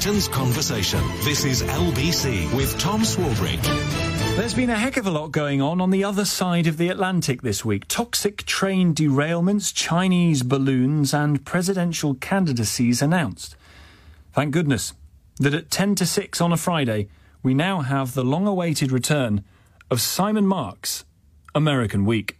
Britain's conversation. This is LBC with Tom Swarbrick. There's been a heck of a lot going on on the other side of the Atlantic this week. Toxic train derailments, Chinese balloons, and presidential candidacies announced. Thank goodness that at 10 to 6 on a Friday, we now have the long awaited return of Simon Marks' American Week.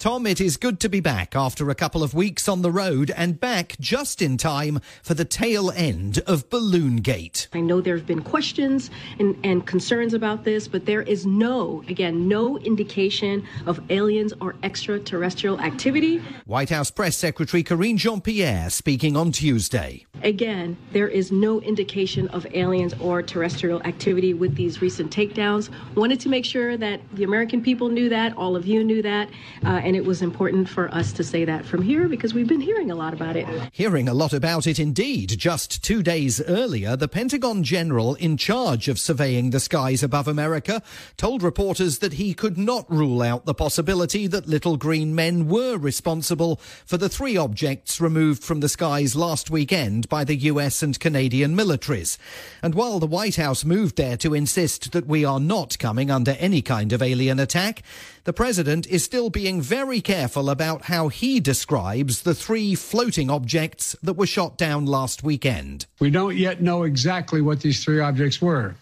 Tom, it is good to be back after a couple of weeks on the road and back just in time for the tail end of Balloon Gate. I know there have been questions and, and concerns about this, but there is no, again, no indication of aliens or extraterrestrial activity. White House Press Secretary Karine Jean Pierre speaking on Tuesday. Again, there is no indication of aliens or terrestrial activity with these recent takedowns. Wanted to make sure that the American people knew that, all of you knew that. Uh, and it was important for us to say that from here because we've been hearing a lot about it. Hearing a lot about it indeed. Just two days earlier, the Pentagon general in charge of surveying the skies above America told reporters that he could not rule out the possibility that little green men were responsible for the three objects removed from the skies last weekend by the US and Canadian militaries. And while the White House moved there to insist that we are not coming under any kind of alien attack, the president is still being very careful about how he describes the three floating objects that were shot down last weekend. We don't yet know exactly what these three objects were,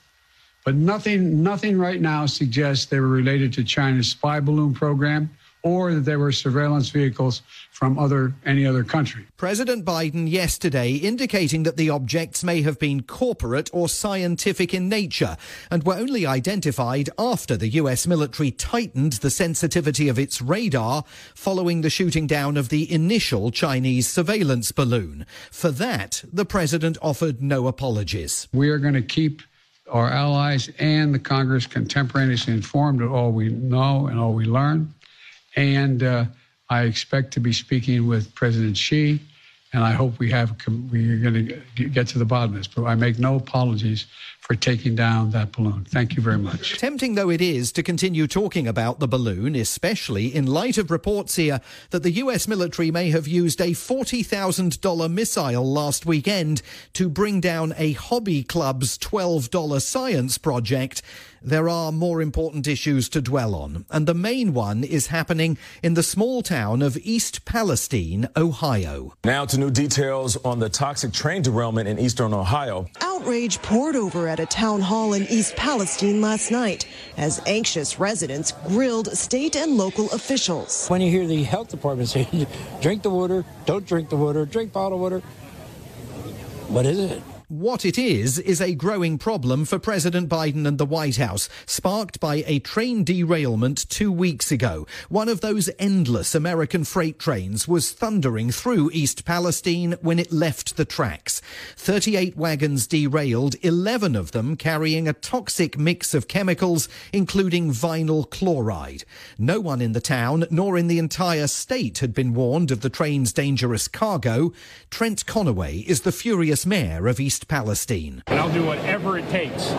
but nothing, nothing right now suggests they were related to China's spy balloon program or that they were surveillance vehicles from other any other country. President Biden yesterday indicating that the objects may have been corporate or scientific in nature and were only identified after the US military tightened the sensitivity of its radar following the shooting down of the initial Chinese surveillance balloon. For that, the president offered no apologies. We are going to keep our allies and the Congress contemporaneously informed of all we know and all we learn. And uh, I expect to be speaking with President Xi, and I hope we have we are going to get to the bottom of this. But I make no apologies for taking down that balloon. Thank you very much. Tempting though it is to continue talking about the balloon, especially in light of reports here that the US military may have used a $40,000 missile last weekend to bring down a hobby club's $12 science project there are more important issues to dwell on, and the main one is happening in the small town of East Palestine, Ohio. Now to new details on the toxic train derailment in eastern Ohio. Outrage poured over at a town hall in East Palestine last night as anxious residents grilled state and local officials. When you hear the health department saying, drink the water, don't drink the water, drink bottled water, what is it? What it is, is a growing problem for President Biden and the White House, sparked by a train derailment two weeks ago. One of those endless American freight trains was thundering through East Palestine when it left the tracks. 38 wagons derailed, 11 of them carrying a toxic mix of chemicals, including vinyl chloride. No one in the town, nor in the entire state, had been warned of the train's dangerous cargo. Trent Conaway is the furious mayor of East East Palestine. And I'll do whatever it takes,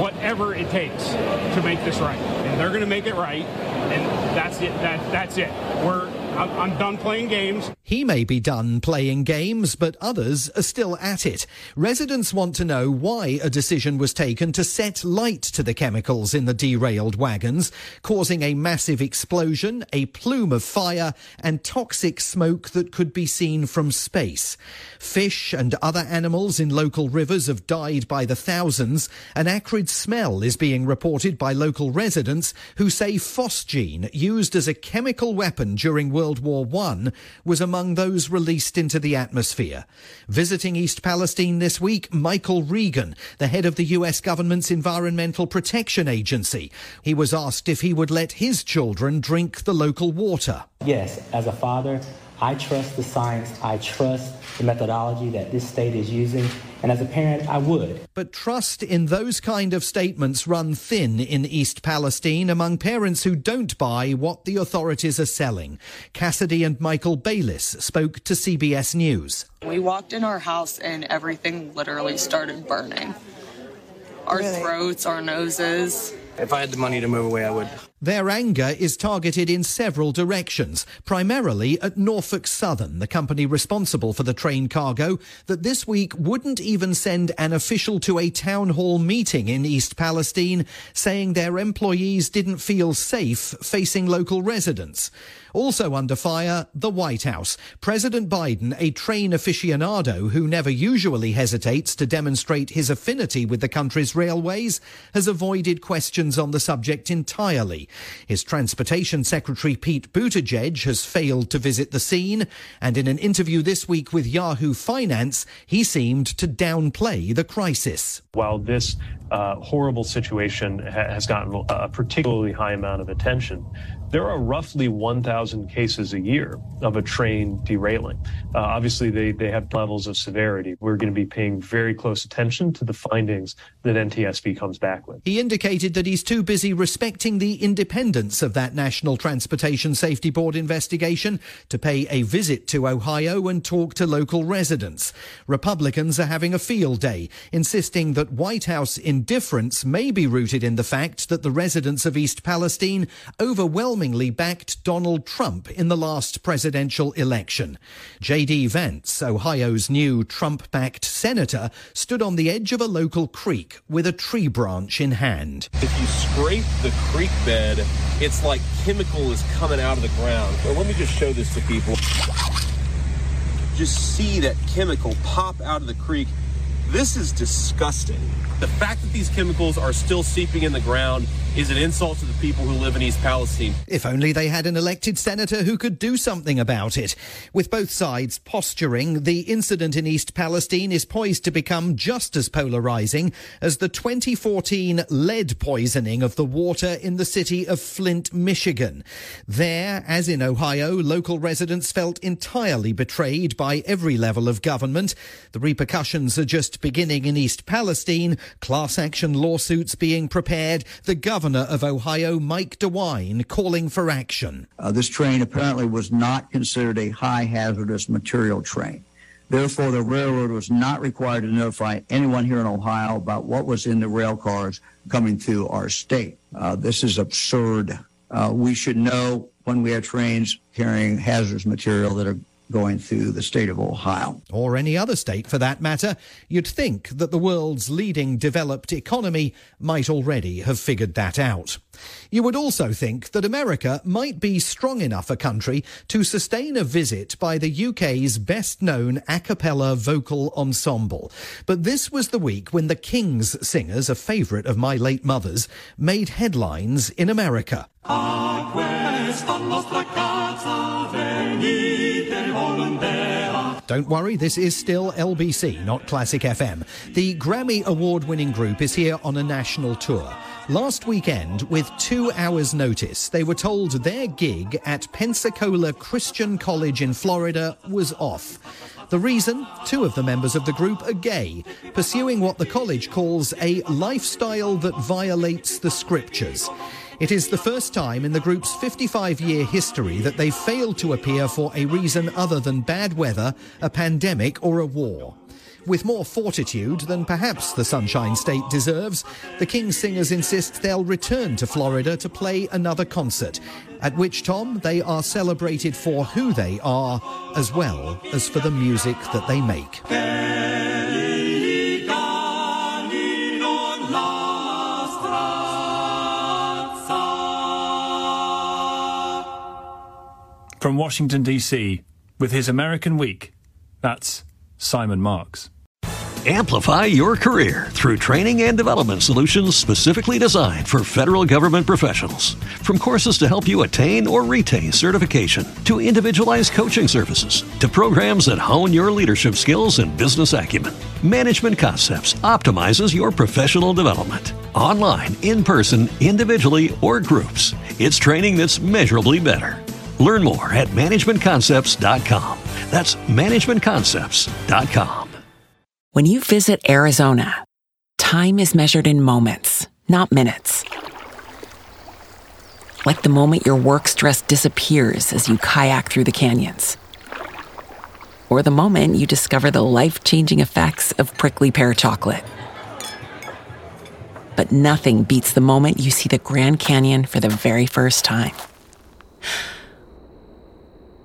whatever it takes to make this right. And they're going to make it right. And that's it. That, that's it. We're I'm done playing games. He may be done playing games, but others are still at it. Residents want to know why a decision was taken to set light to the chemicals in the derailed wagons, causing a massive explosion, a plume of fire, and toxic smoke that could be seen from space. Fish and other animals in local rivers have died by the thousands. An acrid smell is being reported by local residents who say phosgene, used as a chemical weapon during World World War I, was among those released into the atmosphere. Visiting East Palestine this week, Michael Regan, the head of the US government's Environmental Protection Agency. He was asked if he would let his children drink the local water. Yes, as a father, I trust the science. I trust the methodology that this state is using. And as a parent, I would. But trust in those kind of statements run thin in East Palestine among parents who don't buy what the authorities are selling. Cassidy and Michael Bayliss spoke to CBS News. We walked in our house and everything literally started burning. Our really? throats, our noses. If I had the money to move away, I would. Their anger is targeted in several directions, primarily at Norfolk Southern, the company responsible for the train cargo, that this week wouldn't even send an official to a town hall meeting in East Palestine, saying their employees didn't feel safe facing local residents. Also under fire, the White House. President Biden, a train aficionado who never usually hesitates to demonstrate his affinity with the country's railways, has avoided questions on the subject entirely. His Transportation Secretary Pete Buttigieg has failed to visit the scene, and in an interview this week with Yahoo Finance, he seemed to downplay the crisis. While this uh, horrible situation ha- has gotten a particularly high amount of attention, there are roughly 1,000 cases a year of a train derailing. Uh, obviously, they, they have levels of severity. We're going to be paying very close attention to the findings that NTSB comes back with. He indicated that he's too busy respecting the independence of that National Transportation Safety Board investigation to pay a visit to Ohio and talk to local residents. Republicans are having a field day, insisting that White House indifference may be rooted in the fact that the residents of East Palestine overwhelmingly overwhelmingly backed Donald Trump in the last presidential election. J.D. Vance, Ohio's new Trump backed senator, stood on the edge of a local creek with a tree branch in hand. If you scrape the creek bed, it's like chemical is coming out of the ground. Let me just show this to people. Just see that chemical pop out of the creek. This is disgusting. The fact that these chemicals are still seeping in the ground is an insult to the people who live in East Palestine. If only they had an elected senator who could do something about it. With both sides posturing, the incident in East Palestine is poised to become just as polarizing as the 2014 lead poisoning of the water in the city of Flint, Michigan. There, as in Ohio, local residents felt entirely betrayed by every level of government. The repercussions are just beginning in East Palestine, class action lawsuits being prepared, the government Governor of Ohio, Mike DeWine, calling for action. Uh, this train apparently was not considered a high hazardous material train. Therefore, the railroad was not required to notify anyone here in Ohio about what was in the rail cars coming through our state. Uh, this is absurd. Uh, we should know when we have trains carrying hazardous material that are going through the state of Ohio. Or any other state for that matter. You'd think that the world's leading developed economy might already have figured that out. You would also think that America might be strong enough a country to sustain a visit by the UK's best known a cappella vocal ensemble. But this was the week when the King's singers, a favourite of my late mother's, made headlines in America. Don't worry, this is still LBC, not Classic FM. The Grammy award winning group is here on a national tour. Last weekend, with two hours' notice, they were told their gig at Pensacola Christian College in Florida was off. The reason? Two of the members of the group are gay, pursuing what the college calls a lifestyle that violates the scriptures. It is the first time in the group's 55 year history that they've failed to appear for a reason other than bad weather, a pandemic, or a war. With more fortitude than perhaps the Sunshine State deserves, the King Singers insist they'll return to Florida to play another concert, at which, Tom, they are celebrated for who they are, as well as for the music that they make. From Washington, D.C., with his American Week, that's Simon Marks. Amplify your career through training and development solutions specifically designed for federal government professionals. From courses to help you attain or retain certification, to individualized coaching services, to programs that hone your leadership skills and business acumen, Management Concepts optimizes your professional development. Online, in person, individually, or groups, it's training that's measurably better. Learn more at managementconcepts.com. That's managementconcepts.com. When you visit Arizona, time is measured in moments, not minutes. Like the moment your work stress disappears as you kayak through the canyons. Or the moment you discover the life changing effects of prickly pear chocolate. But nothing beats the moment you see the Grand Canyon for the very first time.